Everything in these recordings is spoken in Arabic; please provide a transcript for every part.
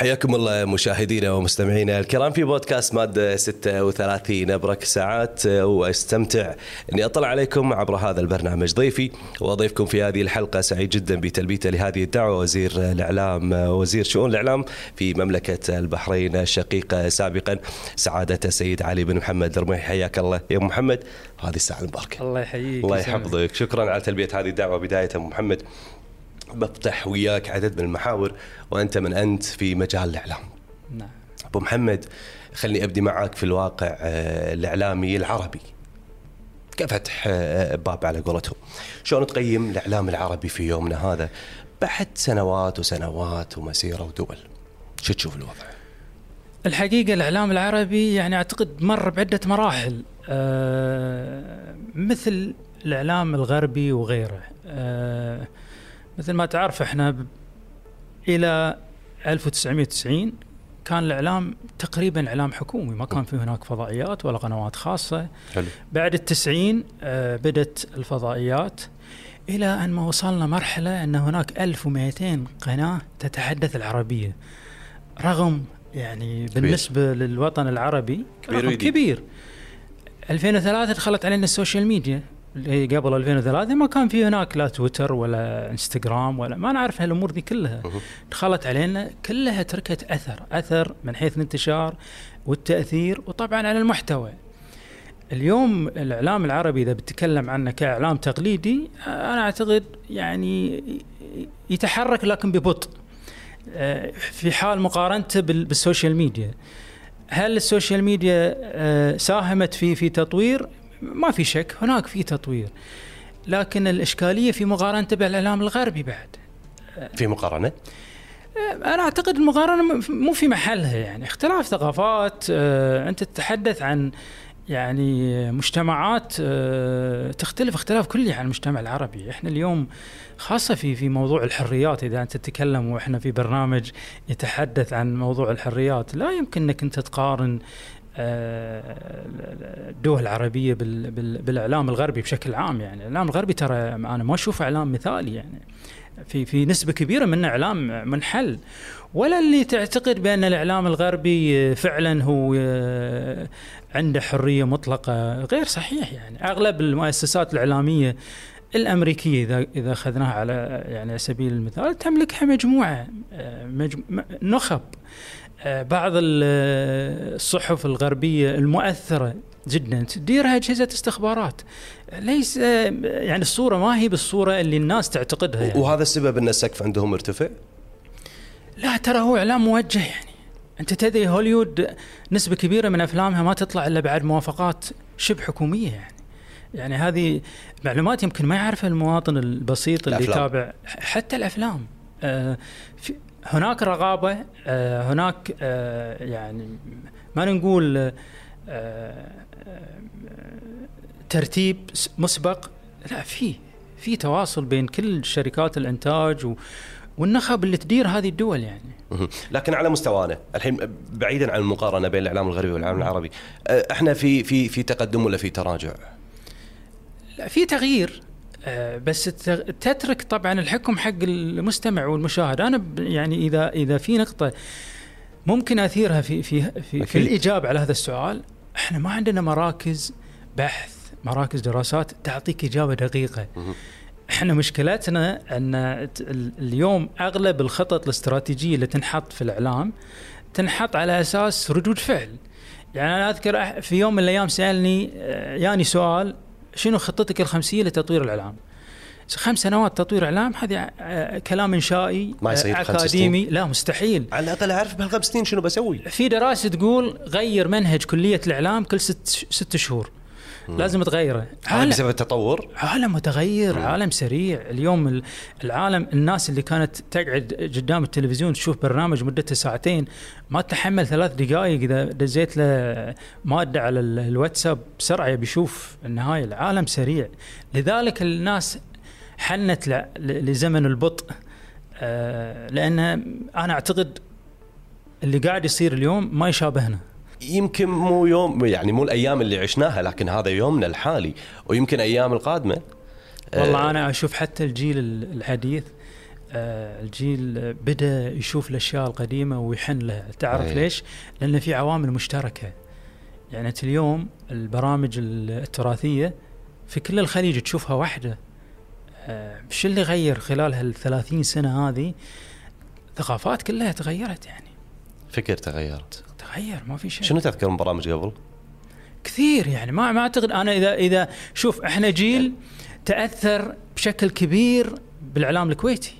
حياكم الله مشاهدينا ومستمعينا. الكرام في بودكاست مادة 36 أبرك ساعات وأستمتع أني أطلع عليكم عبر هذا البرنامج. ضيفي وأضيفكم في هذه الحلقة سعيد جدا بتلبيته لهذه الدعوة وزير الإعلام وزير شؤون الإعلام في مملكة البحرين الشقيقة سابقا سعادة السيد علي بن محمد الرميحي حياك الله يا محمد. هذه الساعة المباركة. الله يحييك. الله يحفظك. شكرا على تلبية هذه الدعوة. بداية محمد. بفتح وياك عدد من المحاور وأنت من أنت في مجال الإعلام. نعم أبو محمد خليني أبدي معك في الواقع آه، الإعلامي العربي. كفتح آه، باب على قولتهم. شلون تقيم الإعلام العربي في يومنا هذا بعد سنوات وسنوات ومسيرة ودول؟ شو تشوف الوضع؟ الحقيقة الإعلام العربي يعني أعتقد مر بعدة مراحل آه مثل الإعلام الغربي وغيره مثل ما تعرف إحنا ب- إلى 1990 كان الإعلام تقريبا إعلام حكومي ما كان في هناك فضائيات ولا قنوات خاصة. حلو. بعد التسعين آه، بدت الفضائيات إلى أن ما وصلنا مرحلة أن هناك 1200 قناة تتحدث العربية. رغم يعني بالنسبة للوطن العربي كبير رقم. كبير. 2003 دخلت علينا ال social media. اللي هي قبل 2003 ما كان في هناك لا تويتر ولا إنستغرام ولا ما نعرف هالأمور دي كلها. دخلت علينا كلها تركت أثر. أثر من حيث الانتشار والتأثير وطبعا على المحتوى. اليوم الإعلام العربي إذا بتكلم عنه كإعلام تقليدي أنا أعتقد يعني يتحرك لكن ببطء. آه، في حال مقارنته بال- بال social media. هل ال social media آه، ساهمت في في تطوير؟ ما في شك هناك في تطوير. لكن الإشكالية في مقارنته بالإعلام الغربي بعد. في مقارنة؟ أنا أعتقد المقارنة م- مو في محلها يعني. اختلاف ثقافات آه، أنت تتحدث عن يعني مجتمعات آه، تختلف اختلاف كلي عن المجتمع العربي. إحنا اليوم خاصة في في موضوع الحريات إذا أنت تتكلم وإحنا في برنامج يتحدث عن موضوع الحريات لا يمكن إنك أنت تقارن الدول العربية بال- بال- بالإعلام الغربي بشكل عام يعني. الإعلام الغربي ترى أنا ما اشوفه إعلام مثالي يعني. في في نسبة كبيرة منه إعلام منحل. ولا اللي تعتقد بأن الإعلام الغربي فعلا هو عنده حرية مطلقة غير صحيح يعني. أغلب المؤسسات الإعلامية الأمريكية إذا إذا أخذناها على يعني سبيل المثال تملكها مجموعة نخب. بعض ال- آه، الصحف الغربية المؤثرة جدا تديرها أجهزة استخبارات ليس آه، يعني الصورة ما هي بالصورة اللي الناس تعتقدها يعني. وهذا السبب أن السقف عندهم مرتفع؟ لا ترى هو إعلام موجه يعني أنت تدري هوليوود نسبة كبيرة من أفلامها ما تطلع إلا بعد موافقات شبه حكومية يعني يعني هذه معلومات يمكن ما يعرفها المواطن البسيط اللي الأفلام. يتابع حتى الأفلام آه في هناك رغابة آه هناك آه يعني ما نقول آه ترتيب مسبق لا في في تواصل بين كل شركات الإنتاج و والنخب اللي تدير هذه الدول يعني. لكن على مستوانا الحين بعيدا عن المقارنة بين الإعلام الغربي والإعلام العربي إحنا في في في تقدم ولا في تراجع؟ لا في تغيير بس الت- تترك طبعا الحكم حق المستمع والمشاهد أنا يعني اذا إذا في نقطة ممكن أثيرها في في في, في. الإجابة على هذا السؤال إحنا ما عندنا مراكز بحث مراكز دراسات تعطيك إجابة دقيقة. إحنا مشكلتنا أن اليوم أغلب الخطط الاستراتيجية اللي تنحط في الإعلام تنحط على أساس ردود فعل يعني أنا أذكر في يوم من الأيام سألني آه، ياني سؤال شنو خطتك الخمسية لتطوير الإعلام؟ خمس سنوات تطوير إعلام هذه آه، كلام إنشائي ما يصير آه، خمس أكاديمي لا مستحيل على الأقل أعرف بهالخمس سنين شنو بسوي؟ في دراسة تقول غير منهج كلية الإعلام كل ست ست شهور لازم تغيره. عالم- بسبب التطور؟ عالم متغير مم. عالم سريع. اليوم ال- العالم الناس اللي كانت تقعد قدام التلفزيون تشوف برنامج مدته ساعتين ما تحمل ثلاث دقائق إذا دزيت له مادة على ال- الواتساب بسرعة يبي يشوف النهاية. العالم سريع. لذلك الناس حنت لزمن البطء. آه، لأن أنا أعتقد اللي قاعد يصير اليوم ما يشابهنا. يمكن مو يوم يعني مو الأيام اللي عشناها لكن هذا يومنا الحالي ويمكن أيام القادمة. والله أنا أشوف حتى الجيل ال- الحديث آه، الجيل بدأ يشوف الأشياء القديمة ويحن لها. تعرف أي. ليش؟ لأن في عوامل مشتركة. يعني أنت اليوم البرامج التراثية في كل الخليج تشوفها واحدة. آه، شو اللي غير خلال هال 30 سنة هذه؟ ثقافات كلها تغيرت يعني. فكر تغيرت. تغير ما في شيء. شنو تذكر من برامج قبل؟ كثير يعني ما ما أعتقد أنا اذا اذا شوف إحنا جيل تأثر بشكل كبير بالإعلام الكويتي.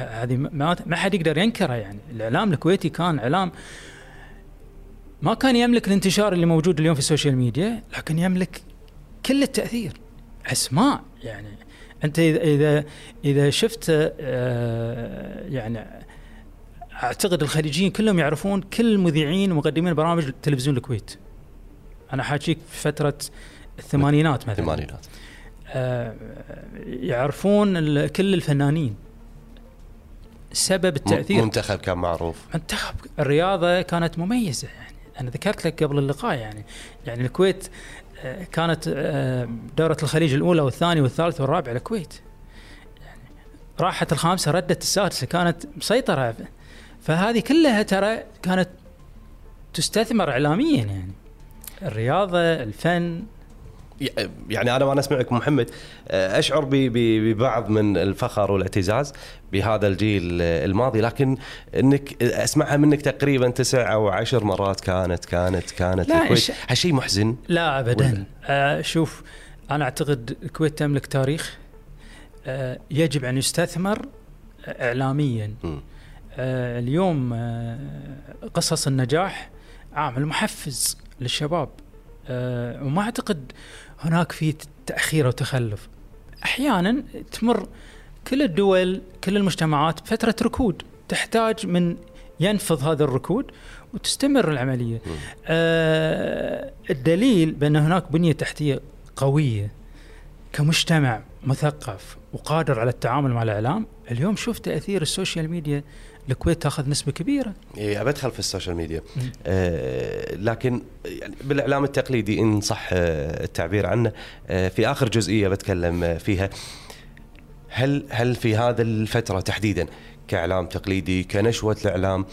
هذه ما ما حد يقدر ينكره يعني. الإعلام الكويتي كان اعلام ما كان يملك الانتشار اللي موجود اليوم في ال social media لكن يملك كل التأثير. أسماء يعني. أنت اذا اذا إذا شفت آه، يعني أعتقد الخليجيين كلهم يعرفون كل مذيعين ومقدمين برامج تلفزيون الكويت. أنا حاجيك في فترة الثمانينات مثلا. الثمانينات. آه، يعرفون كل الفنانين. سبب التأثير. منتخب كان معروف. منتخب الرياضة كانت مميزة يعني. أنا ذكرت لك قبل اللقاء يعني. يعني الكويت آه، كانت آه، دورة الخليج الأولى والثانية والثالثة والرابعة الكويت يعني راحت الخامسة ردت السادسة كانت مسيطرة. فهذه كلها ترى كانت تستثمر اعلاميا يعني. الرياضة الفن. يعني أنا وأنا أسمعك محمد أشعر ببعض من الفخر والاعتزاز بهذا الجيل الماضي لكن إنك أسمعها منك تقريبا تسع أو عشر مرات كانت كانت كانت لا، الكويت. هالشيء محزن؟ لا؟ ابدا. آه شوف أنا أعتقد الكويت تملك تاريخ آه يجب أن يستثمر اعلاميا. مم. آه اليوم آه قصص النجاح. عامل محفز للشباب. آه وما أعتقد هناك في تأخير أو تخلف. أحيانا تمر كل الدول كل المجتمعات بفتره ركود. تحتاج من ينفض هذا الركود وتستمر العملية. آه الدليل بأن هناك بنية تحتية قوية كمجتمع مثقف وقادر على التعامل مع الإعلام. اليوم شوف تأثير ال social media الكويت تاخذ نسبة كبيرة أبى أدخل في ال social media. آه لكن يعني بالإعلام التقليدي إن صح آه التعبير عنه آه في آخر جزئية بتكلم آه فيها هل هل في هذا الفترة تحديدا كإعلام تقليدي كنشوة الإعلام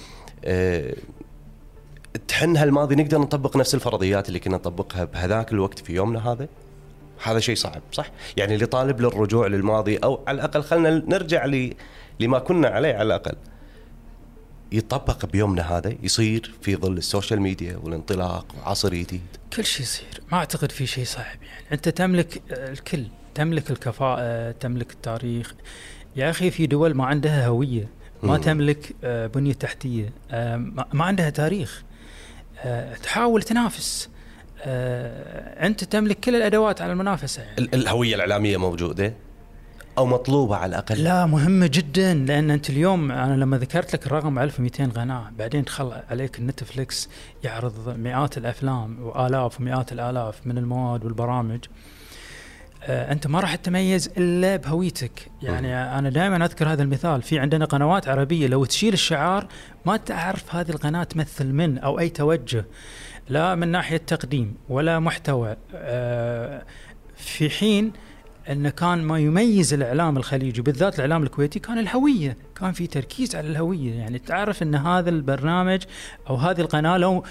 آه تحن هالماضي نقدر نطبق نفس الفرضيات اللي كنا نطبقها بهذاك الوقت في يومنا هذا؟ هذا شيء صعب صح؟ يعني اللي طالب للرجوع للماضي أو على الأقل خلينا نرجع لما كنا عليه على الأقل. يطبق بيومنا هذا يصير في ظل السوشيال ميديا والانطلاق وعصر جديد. كل شيء يصير. ما أعتقد في شيء صعب يعني. أنت تملك الكل تملك الكفاءة تملك التاريخ. يا أخي في دول ما عندها هوية ما مم. تملك آه، بنية تحتية آه، ما عندها تاريخ. آه، تحاول تنافس. أنت تملك كل الأدوات على المنافسة يعني. ال- الهوية الإعلامية موجودة. أو مطلوبة على الأقل. لا مهمة جدا لأن أنت اليوم أنا لما ذكرت لك الرقم 1200 قناة بعدين دخل عليك النتفليكس يعرض مئات الأفلام وآلاف ومئات الآلاف من المواد والبرامج. آه أنت ما راح تتميز إلا بهويتك. يعني أنا دائما أذكر هذا المثال. في عندنا قنوات عربية لو تشيل الشعار ما تعرف هذه القناة تمثل من أو أي توجه. لا من ناحية تقديم ولا محتوى. آه في حين أن كان ما يميز الإعلام الخليجي بالذات الإعلام الكويتي كان الهوية، كان في تركيز على الهوية، يعني تعرف أن هذا البرنامج أو هذه القناة لو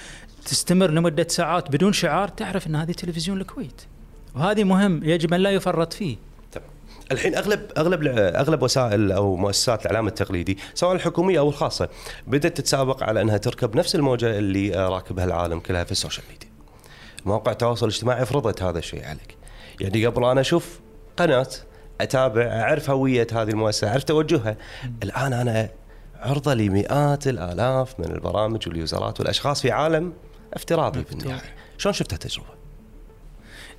تستمر لمدة ساعات بدون شعار تعرف أن هذه تلفزيون الكويت. وهذه مهم يجب أن لا يفرط فيه. الحين أغلب أغلب أغلب وسائل أو مؤسسات الإعلام التقليدي سواء الحكومية أو الخاصة بدأت تتسابق على أنها تركب نفس الموجة اللي راكبها العالم كلها في ال social media. مواقع التواصل الاجتماعي فرضت هذا الشيء عليك. يعني قبل أنا أشوف قناة أتابع أعرف هوية هذه المؤسسة، أعرف توجهها. الآن أنا عرضة لمئات الآلاف من البرامج واليوزرات والأشخاص في عالم افتراضي مفتوح. بالنهايه. شلون شفت التجربة؟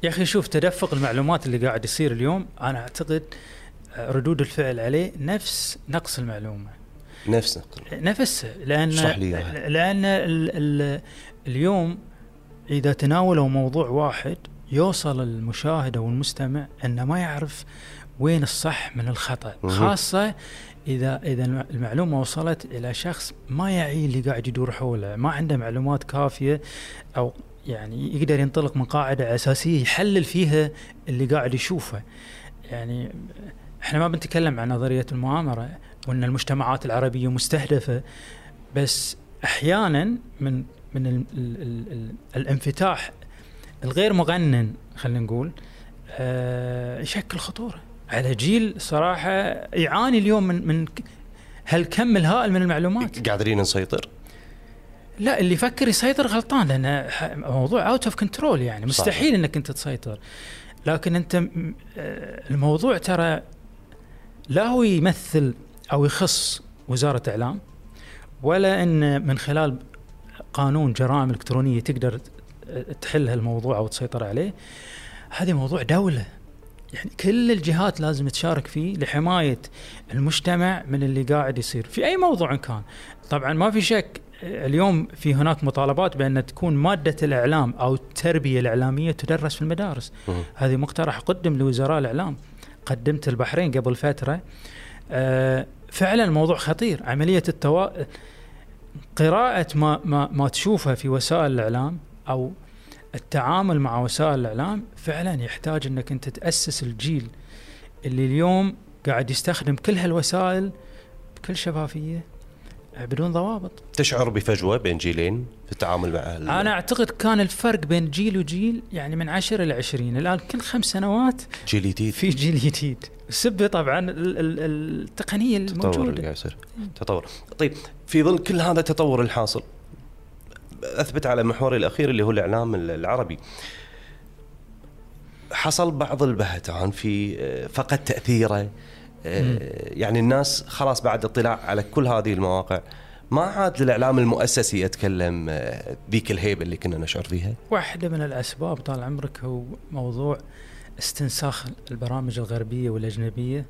يا أخي شوف تدفق المعلومات اللي قاعد يصير اليوم أنا أعتقد آه، ردود الفعل عليه نفس نقص المعلومة. نفس. نفسه لأن. لأن ال ال اليوم إذا تناولوا موضوع واحد يوصل المشاهد أو المستمع انه ما يعرف وين الصح من الخطأ. خاصة إذا إذا الم- المعلومة وصلت إلى شخص ما يعي اللي قاعد يدور حوله ما عنده معلومات كافية أو يعني يقدر ينطلق من قاعدة أساسية يحلل فيها اللي قاعد يشوفه يعني إحنا ما بنتكلم عن نظرية المؤامرة وأن المجتمعات العربية مستهدفة بس أحيانا من من ال ال ال ال الانفتاح الغير مغنن خلينا نقول آه يشكل خطورة. على جيل صراحة يعاني اليوم من من هالكم الهائل من المعلومات؟ قادرين نسيطر؟ لا اللي يفكر يسيطر غلطان لأن موضوع out of control يعني. مستحيل صحيح. إنك أنت تسيطر. لكن أنت آه، الموضوع ترى لا هو يمثل أو يخص وزارة اعلام ولا إن من خلال قانون جرائم إلكترونية تقدر تحل هالموضوع أو تسيطر عليه. هذه موضوع دولة. يعني كل الجهات لازم تشارك فيه لحماية المجتمع من اللي قاعد يصير. في أي موضوع كان. طبعا ما في شك اليوم في هناك مطالبات بأن تكون مادة الإعلام أو التربية الإعلامية تدرس في المدارس. هذه مقترح قدم لوزراء الإعلام. قدمت البحرين قبل فترة. آه، فعلا الموضوع خطير. عملية التوا... قراءة ما ما ما تشوفه في وسائل الإعلام أو التعامل مع وسائل الإعلام فعلا يحتاج إنك أنت تأسس الجيل اللي اليوم قاعد يستخدم كل هالوسائل بكل شفافية بدون ضوابط. تشعر بفجوة بين جيلين في التعامل مع ال- أنا أعتقد كان الفرق بين جيل وجيل يعني من 10 إلى 20 الآن كل خمس سنوات جيل جديد. في جيل جديد. سبه طبعا ال- ال- التقنية الموجودة. قاعد يصير. تطور. طيب في ظل كل هذا التطور الحاصل أثبت على محوري الأخير اللي هو الإعلام العربي. حصل بعض البهتان في آه، فقد تأثيره. آه، يعني الناس خلاص بعد اطلاع على كل هذه المواقع ما عاد للإعلام المؤسسي اتكلم آه، ذيك الهيبة اللي كنا نشعر فيها؟ واحدة من الأسباب طال عمرك هو موضوع استنساخ البرامج الغربية والأجنبية.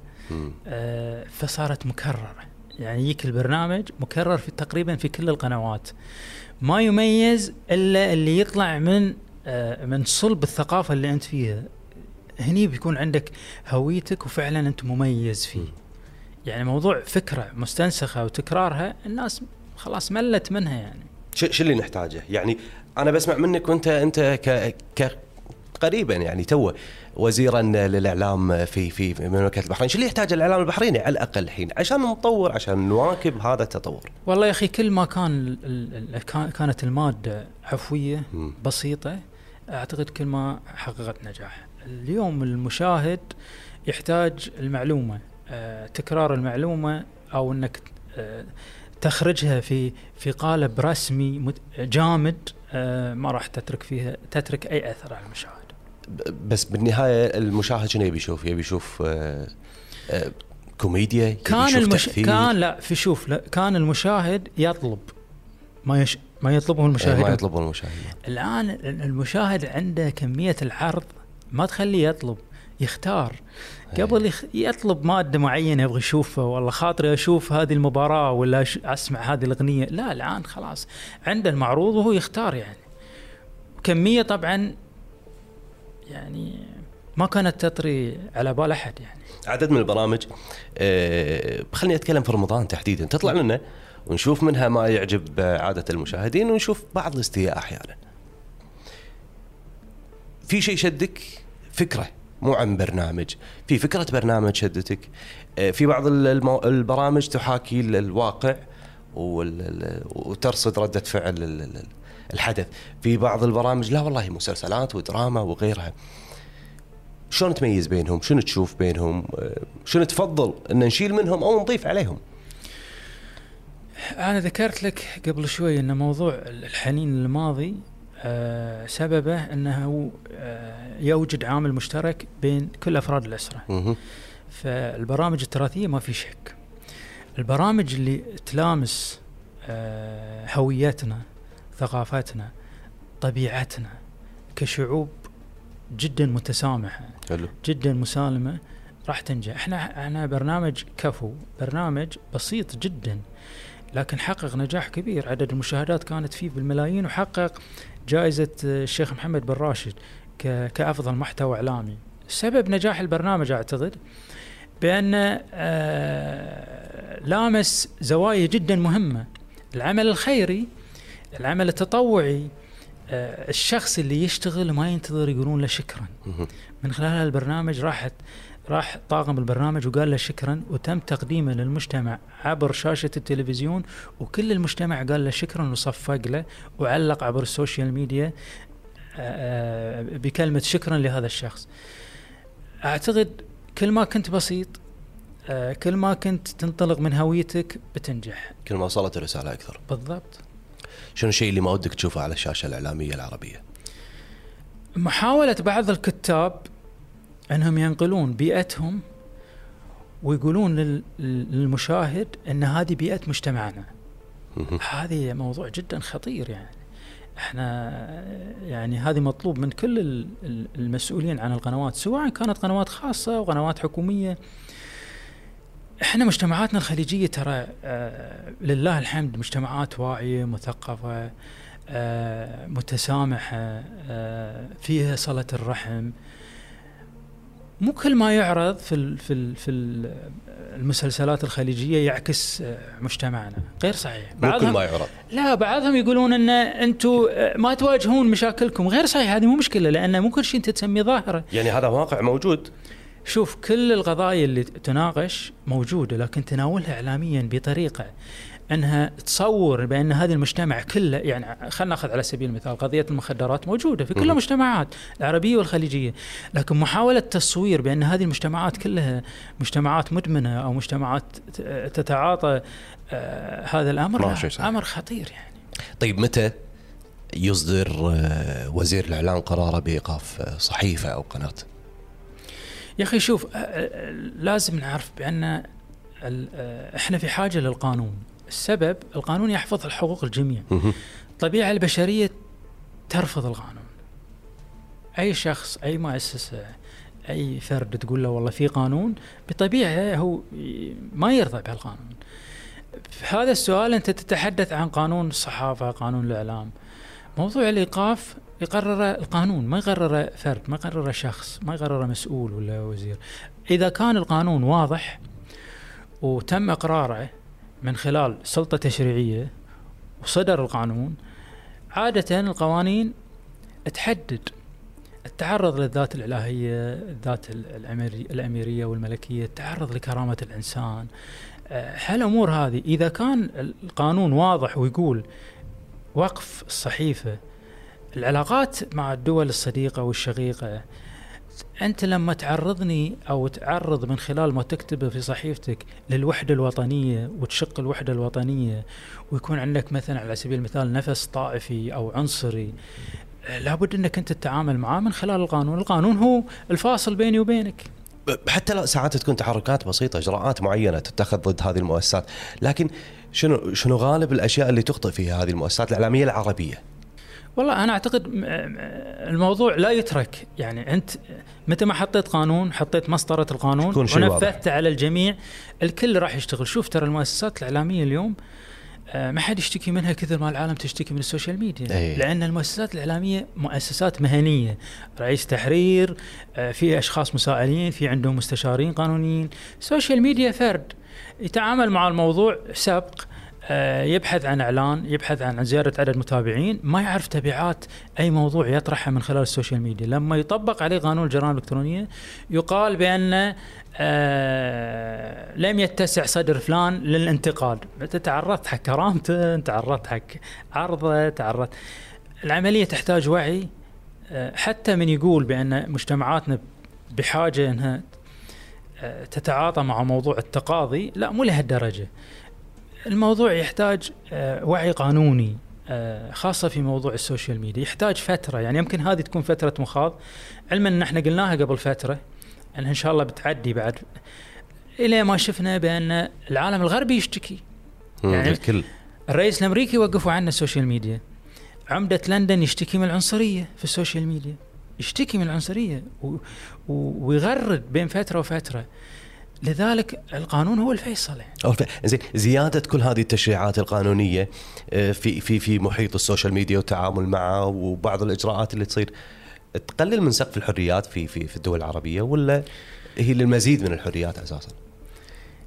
آه، فصارت مكررة. يعني يجيك البرنامج مكرر في تقريبا في كل القنوات. ما يميز إلا اللي يطلع من آه، من صلب الثقافة اللي أنت فيها هني بيكون عندك هويتك وفعلا أنت مميز فيه. يعني موضوع فكرة مستنسخة وتكرارها الناس خلاص ملت منها يعني شو شو اللي نحتاجه؟ يعني أنا بسمع منك وأنت أنت ك ك قريبا يعني تو وزيرا للإعلام في في مملكة البحرين، شو اللي يحتاجه الإعلام البحريني على الأقل الحين عشان نطور عشان نواكب هذا التطور؟ والله يا أخي كل ما كان كانت المادة عفوية. بسيطة أعتقد كل ما حققت نجاح اليوم المشاهد يحتاج المعلومة آه، تكرار المعلومة أو إنك آه، تخرجها في في قالب رسمي جامد آه، ما راح تترك فيها تترك أي أثر على المشاهد بس بالنهاية المشاهد شنو يبي يشوف؟ يبي يشوف آه، آه، كوميديا؟ يبي كان المش... كان لا في شوف لا كان المشاهد يطلب. ما يش... ما يطلبه المشاهد. ما يطلبون المشاهد. الآن المشاهد عنده كمية العرض ما تخليه يطلب يختار. قبل يخ... يطلب مادة معينة يبغى يشوفها والله خاطري أشوف هذه المباراة ولا. أسمع هذه الأغنية. لا الآن خلاص. عنده المعروض وهو يختار يعني. كمية طبعا يعني ما كانت تطري على بال أحد يعني. عدد من البرامج آه، خليني أتكلم في رمضان تحديدا. تطلع لنا ونشوف منها ما يعجب عادة المشاهدين ونشوف بعض الاستياء أحيانا. في شيء شدك فكرة مو عن برنامج، في فكرة برنامج شدتك، آه، في بعض ال- المو- البرامج تحاكي ال- الواقع وال- ال- وترصد ردة فعل الحدث، في بعض البرامج لا والله مسلسلات ودراما وغيرها. شلون تميز بينهم؟ شنو تشوف بينهم؟ آه، شنو تفضل إن نشيل منهم أو نضيف عليهم؟ أنا ذكرت لك قبل شوي إن موضوع الحنين للماضي آه سببه إنه آه يوجد عامل مشترك بين كل أفراد الأسرة. فالبرامج التراثية ما في شك البرامج اللي تلامس آه هويتنا ثقافتنا طبيعتنا كشعوب جدا متسامحة حلو. جدا مسالمة راح تنجح. إحنا إحنا برنامج كفو برنامج بسيط جدا لكن حقق نجاح كبير. عدد المشاهدات كانت فيه بالملايين وحقق جائزة الشيخ محمد بن راشد كأفضل محتوى إعلامي. سبب نجاح البرنامج أعتقد بأن آه، لامس زوايا جدا مهمة. العمل الخيري العمل التطوعي آه، الشخص اللي يشتغل ما ينتظر يقولون له شكرا. من خلال البرنامج راحت راح طاقم البرنامج وقال له شكرا وتم تقديمه للمجتمع عبر شاشة التلفزيون وكل المجتمع قال له شكرا وصفق له وعلق عبر السوشيال ميديا آه، آه، بكلمة شكرا لهذا الشخص. أعتقد كل ما كنت بسيط كل ما كنت تنطلق من هويتك بتنجح. كل ما وصلت الرسالة أكثر. بالضبط. شنو الشيء اللي ما ودك تشوفه على الشاشة الإعلامية العربية؟ محاولة بعض الكتاب أنهم ينقلون بيئتهم ويقولون لل- للمشاهد إن هذه بيئة مجتمعنا. هذه موضوع جدا خطير يعني. إحنا يعني هذه مطلوب من كل ال- ال- المسؤولين عن القنوات سواء كانت قنوات خاصة أو قنوات حكومية. إحنا مجتمعاتنا الخليجية ترى آه لله الحمد مجتمعات واعية مثقفة آه متسامحة آه فيها صلة الرحم. مو كل ما يعرض في ال في ال في ال المسلسلات الخليجية يعكس آه، مجتمعنا. غير صحيح. مو كل ما يعرض. لا بعضهم يقولون إن أنتم ما تواجهون مشاكلكم. غير صحيح هذه مو مشكلة لأن مو كل شيء أنت تسميه ظاهرة. يعني هذا واقع موجود. شوف كل القضايا اللي تناقش موجودة لكن تناولها اعلاميا بطريقة إنها تصور بأن هذا المجتمع كله يعني خلينا نأخذ على سبيل المثال قضية المخدرات موجودة في كل. المجتمعات العربية والخليجية لكن محاولة تصوير بأن هذه المجتمعات كلها مجتمعات مدمنة أو مجتمعات تتعاطى آه هذا الأمر. أمر خطير يعني طيب متى يصدر آه، وزير الإعلام قراره بإيقاف آه، صحيفة أو قناة يا أخي شوف لازم نعرف بأن إحنا في حاجة للقانون. السبب القانون يحفظ الحقوق الجميع. الطبيعة البشرية ترفض القانون. أي شخص أي مؤسسة أي فرد تقول له والله في قانون بطبيعه هو ما يرضى بهالقانون. في هذا السؤال أنت تتحدث عن قانون الصحافة قانون الإعلام. موضوع الإيقاف يقرره القانون ما يقرره فرد ما يقرره شخص ما يقرره مسؤول ولا وزير. إذا كان القانون واضح وتم إقراره من خلال سلطة تشريعية وصدر القانون عادة القوانين تحدد التعرض للذات الإلهية الذات الأميري الأميرية والملكية التعرض لكرامة الإنسان. هالأمور هذه إذا كان القانون واضح ويقول وقف الصحيفة العلاقات مع الدول الصديقة والشقيقة أنت لما تعرضني أو تعرض من خلال ما تكتبه في صحيفتك للوحدة الوطنية وتشق الوحدة الوطنية ويكون عندك مثلا على سبيل المثال نفس طائفي أو عنصري لابد أنك أنت تتعامل معاه من خلال القانون. القانون هو الفاصل بيني وبينك. حتى لو ساعات تكون تحركات بسيطة إجراءات معينة تتخذ ضد هذه المؤسسات. لكن شنو شنو غالب الأشياء اللي تخطئ فيها هذه المؤسسات؟ الإعلامية العربية. والله أنا أعتقد الموضوع لا يترك. يعني أنت متى ما حطيت قانون حطيت مسطرة القانون. ونفذته على الجميع الكل راح يشتغل. شوف ترى المؤسسات الإعلامية اليوم آه، ما حد يشتكي منها كثر ما العالم تشتكي من ال social media. أي. لأن المؤسسات الإعلامية مؤسسات مهنية. رئيس تحرير آه، في أشخاص مسائلين في عندهم مستشارين قانونيين. ال social media فرد. يتعامل مع الموضوع سبق آه، يبحث عن إعلان يبحث عن زياده عدد متابعين ما يعرف تبعات أي موضوع يطرحه من خلال ال social media. لما يطبق عليه قانون الجرائم الإلكترونية يقال بأن آه لم يتسع صدر فلان للانتقاد انت تعرضت حق كرامته تعرضت حق عرضه تعرضت العملية تحتاج وعي آه حتى من يقول بأن مجتمعاتنا بحاجة إنها آه، تتعاطى مع موضوع التقاضي لا مو لهالدرجة. الموضوع يحتاج آه، وعي قانوني آه، خاصة في موضوع السوشيال ميديا. يحتاج فترة يعني يمكن هذه تكون فترة مخاض. علما ان إحنا قلناها قبل فترة إنها إن شاء الله بتعدي بعد. إلى ما شفنا بأن العالم الغربي يشتكي. يعني الكل. الرئيس الأمريكي وقفوا عنه ال social media. عمدة لندن يشتكي من العنصرية في ال social media. يشتكي من العنصرية و... و... ويغرد بين فترة وفترة. لذلك القانون هو الفيصل يعني. زين زيادة كل هذه التشريعات القانونية آه، في في في محيط ال social media والتعامل معه وبعض الإجراءات اللي تصير تقلل من سقف الحريات في في في الدول العربية ولا هي للمزيد من الحريات أساسا؟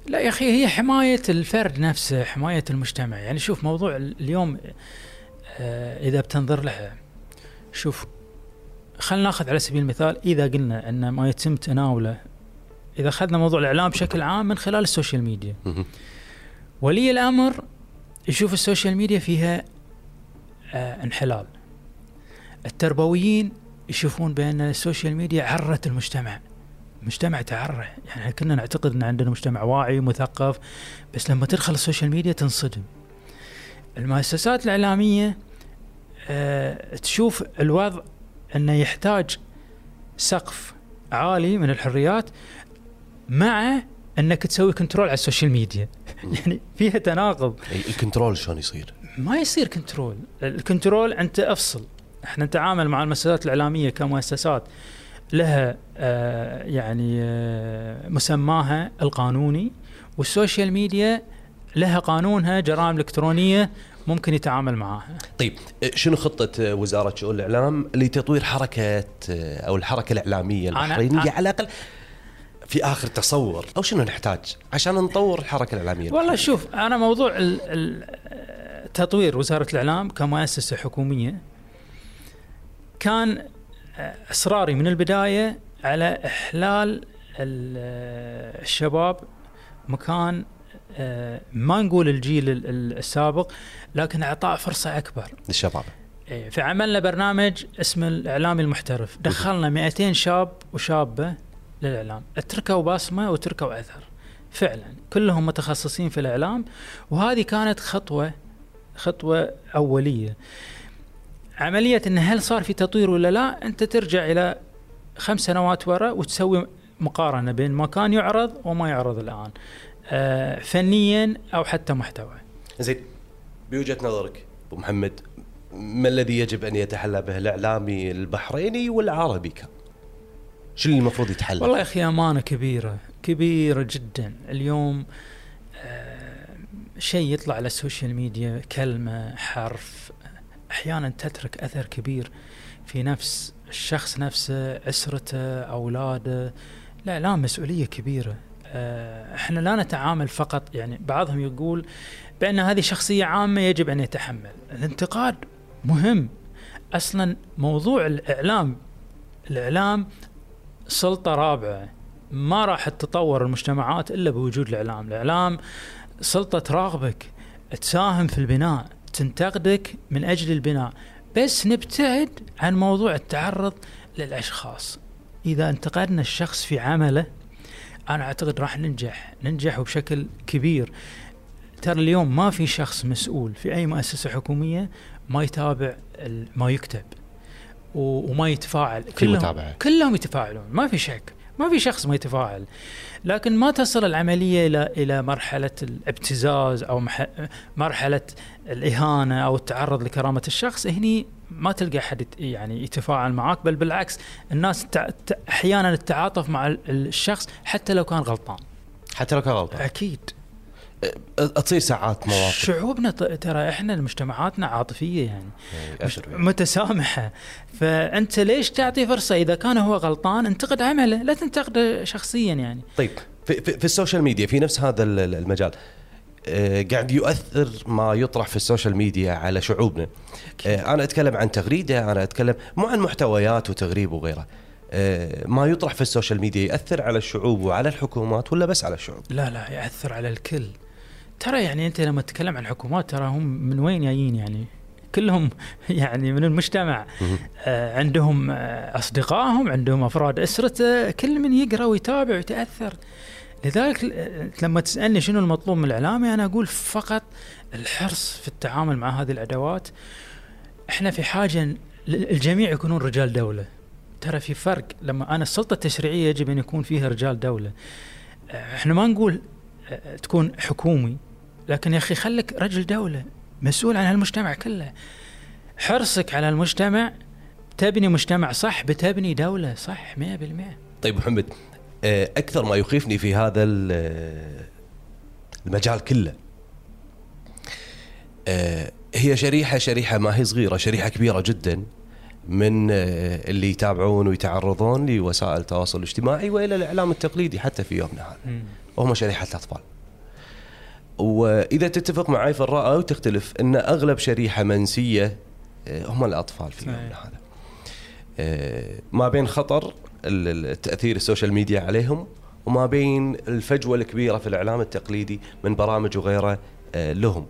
لا يا أخي هي حماية الفرد نفسه حماية المجتمع يعني شوف موضوع اليوم آه، إذا بتنظر لها شوف خلينا ناخذ على سبيل المثال إذا قلنا أن ما يتم تناوله إذا أخذنا موضوع الإعلام بشكل عام من خلال ال social media. ولي الأمر يشوف ال social media فيها آه انحلال. التربويين يشوفون بأن ال social media عرت المجتمع. المجتمع تعرى. يعني كنا نعتقد إن عندنا مجتمع واعي مثقف بس لما تدخل ال social media تنصدم. المؤسسات الإعلامية آه تشوف الوضع إنه يحتاج سقف عالي من الحريات مع أنك تسوي control على ال social media يعني فيها تناقض. ال control شلون يصير؟ ما يصير control ال control أنت أفصل. إحنا نتعامل مع المؤسسات الإعلامية كمؤسسات. لها آه يعني آه مسماها القانوني. وال social media لها قانونها جرائم إلكترونية ممكن يتعامل معها طيب شنو خطة وزارة شؤون الإعلام لتطوير حركة أو الحركة الإعلامية البحرينية على الأقل؟ في آخر تصور. أو شنو نحتاج؟ عشان نطور الحركة الإعلامية. والله شوف أنا موضوع تطوير وزارة الإعلام كمؤسسة حكومية كان آه، إصراري من البداية على إحلال ال- الشباب مكان آه، ما نقول الجيل ال- ال- السابق لكن اعطاء فرصة أكبر. للشباب. إيه، فعملنا برنامج اسمه الإعلامي المحترف. دخلنا 200 شاب وشابة للإعلام. تركوا بصمه وتركوا أثر. فعلا كلهم متخصصين في الإعلام وهذه كانت خطوة خطوة أولية. عملية إن هل صار في تطوير ولا لا أنت ترجع إلى خمس سنوات وراء وتسوي مقارنة بين ما كان يعرض وما يعرض الآن. آه، فنيا أو حتى محتوى. زين بوجهة نظرك أبو محمد ما الذي يجب أن يتحلى به الإعلامي البحريني والعربي كان؟ شو اللي المفروض يتحلى؟ والله يا أخي أمانة كبيرة كبيرة جدا. اليوم آه، شيء يطلع على السوشيال ميديا كلمة حرف أحيانا تترك أثر كبير في نفس الشخص نفسه أسرته أولاده. الاعلام مسؤولية كبيرة. آه، إحنا لا نتعامل فقط يعني بعضهم يقول بأن هذه شخصية عامة يجب أن يتحمل. الانتقاد مهم. أصلا موضوع الإعلام الإعلام سلطة رابعة ما راح تتطور المجتمعات إلا بوجود الإعلام، الإعلام سلطة تراقبك تساهم في البناء، تنتقدك من أجل البناء، بس نبتعد عن موضوع التعرض للأشخاص. إذا انتقدنا الشخص في عمله أنا أعتقد راح ننجح، ننجح وبشكل كبير. ترى اليوم ما في شخص مسؤول في أي مؤسسة حكومية ما يتابع ما يكتب وما يتفاعل. في متابعة. كلهم يتفاعلون. ما في شك. ما في شخص ما يتفاعل. لكن ما تصل العملية إلى إلى مرحلة الابتزاز أو مح- مرحلة الإهانة أو التعرض لكرامة الشخص. هني ما تلقى حد يت- يعني يتفاعل معك بل بالعكس الناس أحيانا التعاطف مع ال- الشخخص حتى لو كان غلطان. حتى لو كان غلطان. أكيد. تصير ساعات مواقف شعوبنا ترى إحنا مجتمعاتنا عاطفيه يعني. متسامحه فانت ليش تعطي فرصه اذا كان هو غلطان انتقد عمله لا تنتقده شخصيا يعني طيب في, في, في السوشيال ميديا في نفس هذا ال- ال- المجال قاعد يؤثر ما يطرح في ال social media على شعوبنا أنا اتكلم عن تغريده أنا اتكلم مو عن محتويات وتغريب وغيره ما يطرح في ال social media ياثر على الشعوب وعلى الحكومات ولا بس على الشعوب لا لا ياثر على الكل ترى يعني أنت لما تتكلم عن حكومات ترى هم من وين جايين يعني؟ كلهم يعني من المجتمع. آه عندهم آه أصدقائهم عندهم أفراد اسرته كل من يقرأ ويتابع ويتأثر. لذلك ل- لما تسألني شنو المطلوب من الإعلامي أنا أقول فقط الحرص في التعامل مع هذه الأدوات. إحنا في حاجة الجميع يكونون رجال دولة. ترى في فرق. لما أنا السلطة التشريعية يجب أن يكون فيها رجال دولة. آه، إحنا ما نقول آه، تكون حكومي. لكن يا أخي خليك رجل دولة مسؤول عن هالمجتمع كله. حرصك على المجتمع تبني مجتمع صح بتبني دولة صح 100% طيب محمد آه، أكثر ما يخيفني في هذا ال- المجال كله آه، هي شريحة شريحة ما هي صغيرة شريحة كبيرة جدا من آه، اللي يتابعون ويتعرضون لوسائل التواصل الاجتماعي وإلى الإعلام التقليدي حتى في يومنا هذا. وهم شريحة الأطفال. وإذا تتفق معي في الراي أو تختلف إن أغلب شريحة منسية آه، هم الأطفال في. يومنا هذا. آه، ما بين خطر تاثير ال social media عليهم وما بين الفجوة الكبيرة في الإعلام التقليدي من برامج وغيره آه، لهم.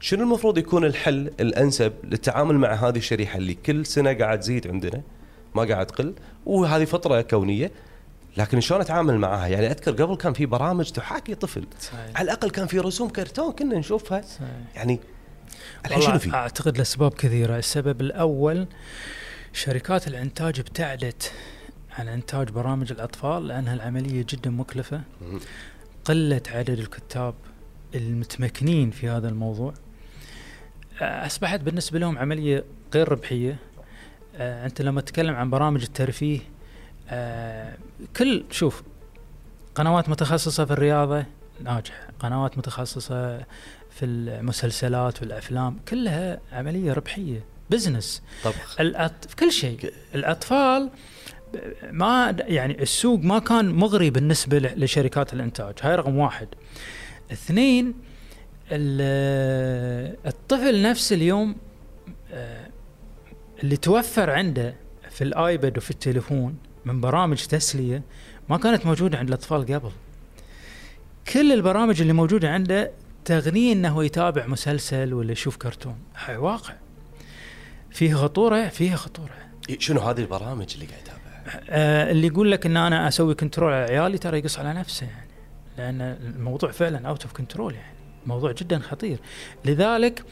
شنو المفروض يكون الحل الأنسب للتعامل مع هذه الشريحة اللي كل سنة قاعد تزيد عندنا ما قاعد تقل وهذه فترة كونية لكن شلون أتعامل معاها؟ يعني أذكر قبل كان في برامج تحاكي طفل صحيح. على الأقل كان في رسوم كرتون كنا نشوفها صحيح. يعني الحين شنو في؟ أعتقد لأسباب كثيرة، السبب الأول شركات الإنتاج ابتعدت عن إنتاج برامج الأطفال لأنها العملية جدا مكلفة،. قله عدد الكتاب المتمكنين في هذا الموضوع. آه، أصبحت بالنسبة لهم عملية غير ربحية. آه، أنت لما تتكلم عن برامج الترفيه آه، كل شوف قنوات متخصصة في الرياضة ناجحة، قنوات متخصصة في المسلسلات والأفلام كلها عملية ربحية بزنس طبخ الأط... في كل شيء. الأطفال ما يعني السوق ما كان مغري بالنسبة ل- لشركات الإنتاج هاي رقم واحد. اثنين ال- الطفل نفس اليوم آه، اللي توفر عنده في الآيباد وفي التليفون من برامج تسلية ما كانت موجودة عند الأطفال قبل. كل البرامج اللي موجودة عنده تغنيه إنه يتابع مسلسل ولا يشوف كرتون. هاي واقع. فيه خطورة فيه خطورة. شنو هذه البرامج اللي قاعد يتابعها؟ آه اللي يقول لك إن أنا أسوي control على عيالي ترى يقص على نفسه يعني. لأن الموضوع فعلا out of control يعني. موضوع جدا خطير. لذلك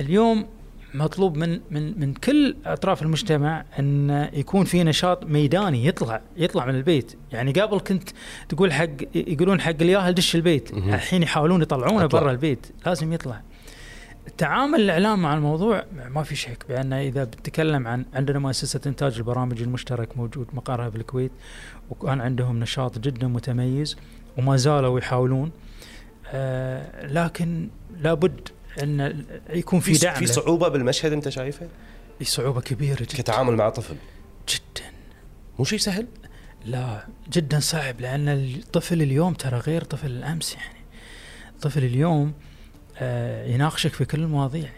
اليوم مطلوب من من من كل أطراف المجتمع إن يكون في نشاط ميداني يطلع يطلع من البيت. يعني قبل كنت تقول حق يقولون حق الياهل دش البيت. الحين يحاولون يطلعونه. برا البيت. لازم يطلع. تعامل الإعلام مع الموضوع ما في شك بأن إذا بتتكلم عن عندنا مؤسسة إنتاج البرامج المشترك موجود مقرها بالكويت وكان عندهم نشاط جدا متميز وما زالوا يحاولون. آه لكن لابد إن يكون في دعم في له. صعوبة بالمشهد أنت شايفه؟ في صعوبة كبيرة جدا. كتعامل مع طفل. جدا. مو شيء سهل؟ لا جدا صعب لأن الطفل اليوم ترى غير طفل الأمس يعني. طفل اليوم آه يناقشك في كل المواضيع.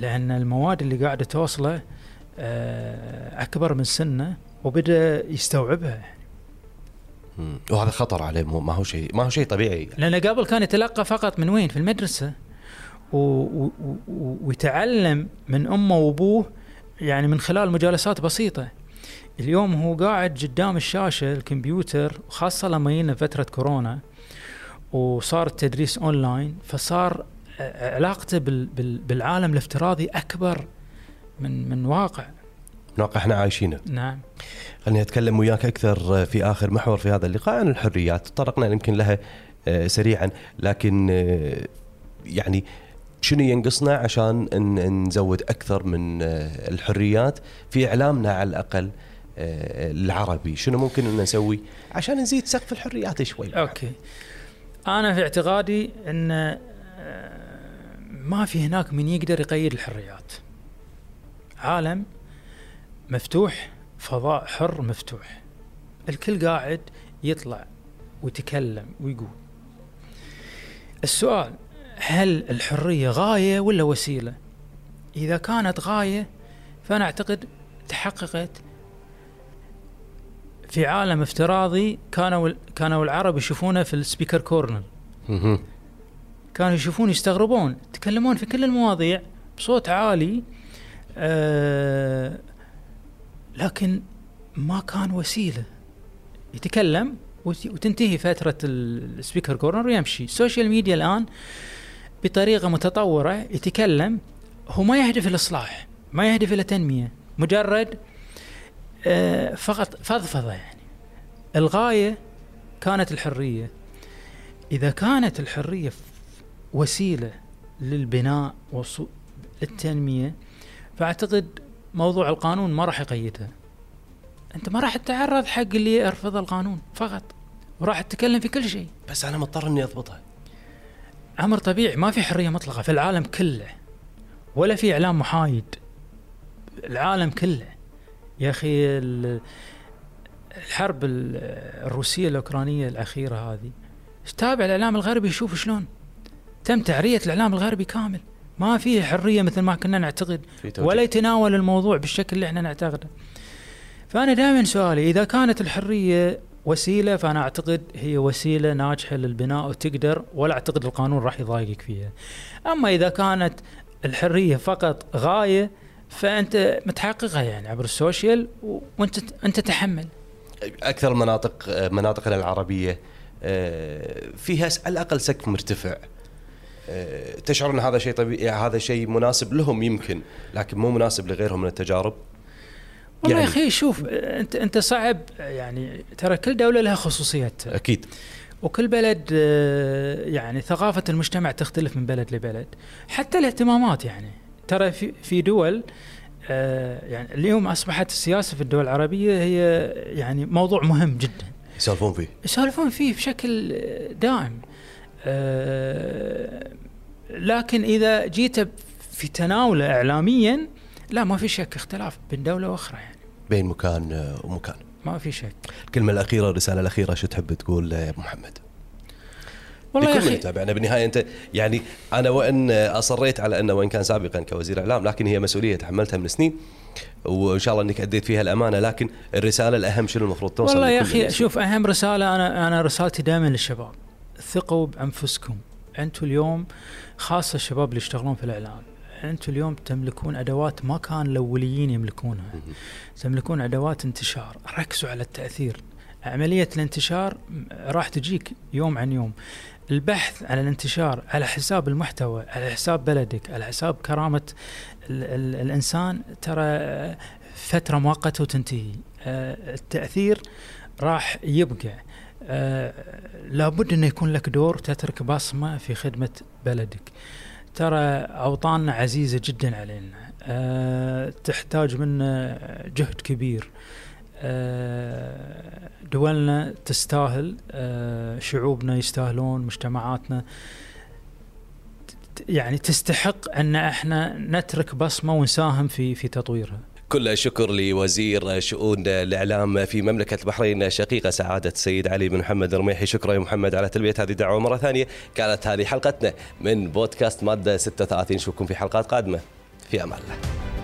لأن المواد اللي قاعدة توصله آه أكبر من سنه وبدأ يستوعبها. يعني. وهذا خطر عليه ما هو شيء ما هو شيء طبيعي. لأن قبل كان يتلقى فقط من وين؟ في المدرسة. ويتعلم من أمه وأبوه يعني من خلال مجالسات بسيطة. اليوم هو قاعد قدام الشاشة الكمبيوتر خاصه لما جينا فترة كورونا وصار التدريس أونلاين فصار علاقته بال بال بالعالم الافتراضي أكبر من من واقع. واقع إحنا عايشينه. نعم. خليني أتكلم وياك أكثر في آخر محور في هذا اللقاء عن الحريات. تطرقنا يمكن لها آه، سريعا لكن آه، يعني شنو ينقصنا عشان نزود أكثر من آه، الحريات في إعلامنا على الأقل آه، العربي. شنو ممكن إن نسوي عشان نزيد سقف الحريات شوي؟ أوكي. أنا في اعتقادي إن آه، ما في هناك من يقدر يقيد الحريات. عالم مفتوح فضاء حر مفتوح. الكل قاعد يطلع ويتكلم ويقول. السؤال هل الحرية غاية ولا وسيلة؟ إذا كانت غاية فأنا أعتقد تحققت. في عالم افتراضي كانوا كانوا العرب يشوفونه في ال speaker corner. كانوا يشوفون يستغربون يتكلمون في كل المواضيع بصوت عالي آه لكن ما كان وسيلة. يتكلم وت- وتنتهي فترة ال- ال speaker corner ويمشي. ال social media الآن بطريقة متطورة يتكلم هو ما يهدف الاصلاح ما يهدف إلى تنمية مجرد آه فقط فضفضة يعني. الغاية كانت الحرية. إذا كانت الحرية وسيلة للبناء والتنميه فأعتقد موضوع القانون ما راح يقيدها أنت ما راح تتعرض حق اللي يرفض القانون فقط وراح تتكلم في كل شيء. بس أنا مضطر إني أضبطها. أمر طبيعي ما في حرية مطلقة في العالم كله ولا في إعلام محايد. العالم كله. يا أخي ال- الحرب ال- الروسية الأوكرانية الأخيرة هذه. تابع الإعلام الغربي؟ يشوف شلون. تم تعرية الإعلام الغربي كامل. ما فيه حرية مثل ما كنا نعتقد. ولا يتناول الموضوع بالشكل اللي إحنا نعتقده. فأنا دائما سؤالي إذا كانت الحرية وسيلة فأنا أعتقد هي وسيلة ناجحة للبناء وتقدر ولا أعتقد القانون راح يضايقك فيها. أما إذا كانت الحرية فقط غاية فأنت متحققها يعني عبر السوشيال وأنت أنت تحمل. أكثر المناطق مناطقنا العربية آه، فيها على الأقل سقف مرتفع. آه، تشعر أن هذا شيء طبيعي هذا شيء مناسب لهم يمكن لكن مو مناسب لغيرهم من التجارب والله يعني يا أخي شوف أنت أنت صعب يعني ترى كل دولة لها خصوصيتها أكيد. وكل بلد آه، يعني ثقافة المجتمع تختلف من بلد لبلد. حتى الاهتمامات يعني. ترى في في دول آه، يعني اليوم أصبحت السياسة في الدول العربية هي يعني موضوع مهم جدا. يسولفون فيه. يسولفون فيه بشكل دائم. لكن إذا جيت في تناوله اعلاميا لا ما في شك اختلاف بين دولة وأخرى يعني. بين مكان ومكان. ما في شك الكلمة الأخيرة الرسالة الأخيرة شو تحب تقول يا محمد؟ والله يا أخي تابعنا بالنهاية انت يعني أنا وإن أصريت على أنه وإن كان سابقا كوزير إعلام لكن هي مسؤولية تحملتها من سنين وإن شاء الله إنك أديت فيها الأمانة لكن الرسالة الأهم شنو المفروض توصل والله يا أخي شوف أهم رسالة أنا أنا رسالتي دائما للشباب ثقوا بأنفسكم. أنتم اليوم خاصة الشباب اللي يشتغلون في الإعلام. أنتم اليوم تملكون أدوات ما كان الأوليين يملكونها. تملكون أدوات انتشار. ركزوا على التأثير. عملية الانتشار راح تجيك يوم عن يوم. البحث عن الانتشار على حساب المحتوى على حساب بلدك على حساب كرامة ال ال الإنسان ترى فترة مؤقتة وتنتهي. آه، التأثير راح يبقى. آه لابد إنه يكون لك دور تترك بصمة في خدمة بلدك. ترى أوطاننا عزيزة جدا علينا. أه تحتاج منا جهد كبير. أه دولنا تستاهل. أه شعوبنا يستاهلون مجتمعاتنا يعني تستحق أن إحنا نترك بصمة ونساهم في في تطويرها. كل الشكر لوزير شؤون الإعلام في مملكة البحرين شقيقة سعادة السيد علي بن محمد الرميحي شكرا يا محمد على تلبية هذه الدعوة. مرة ثانية كانت هذه حلقتنا من بودكاست مادة 36 نشوفكم في حلقات قادمة. في أمان الله.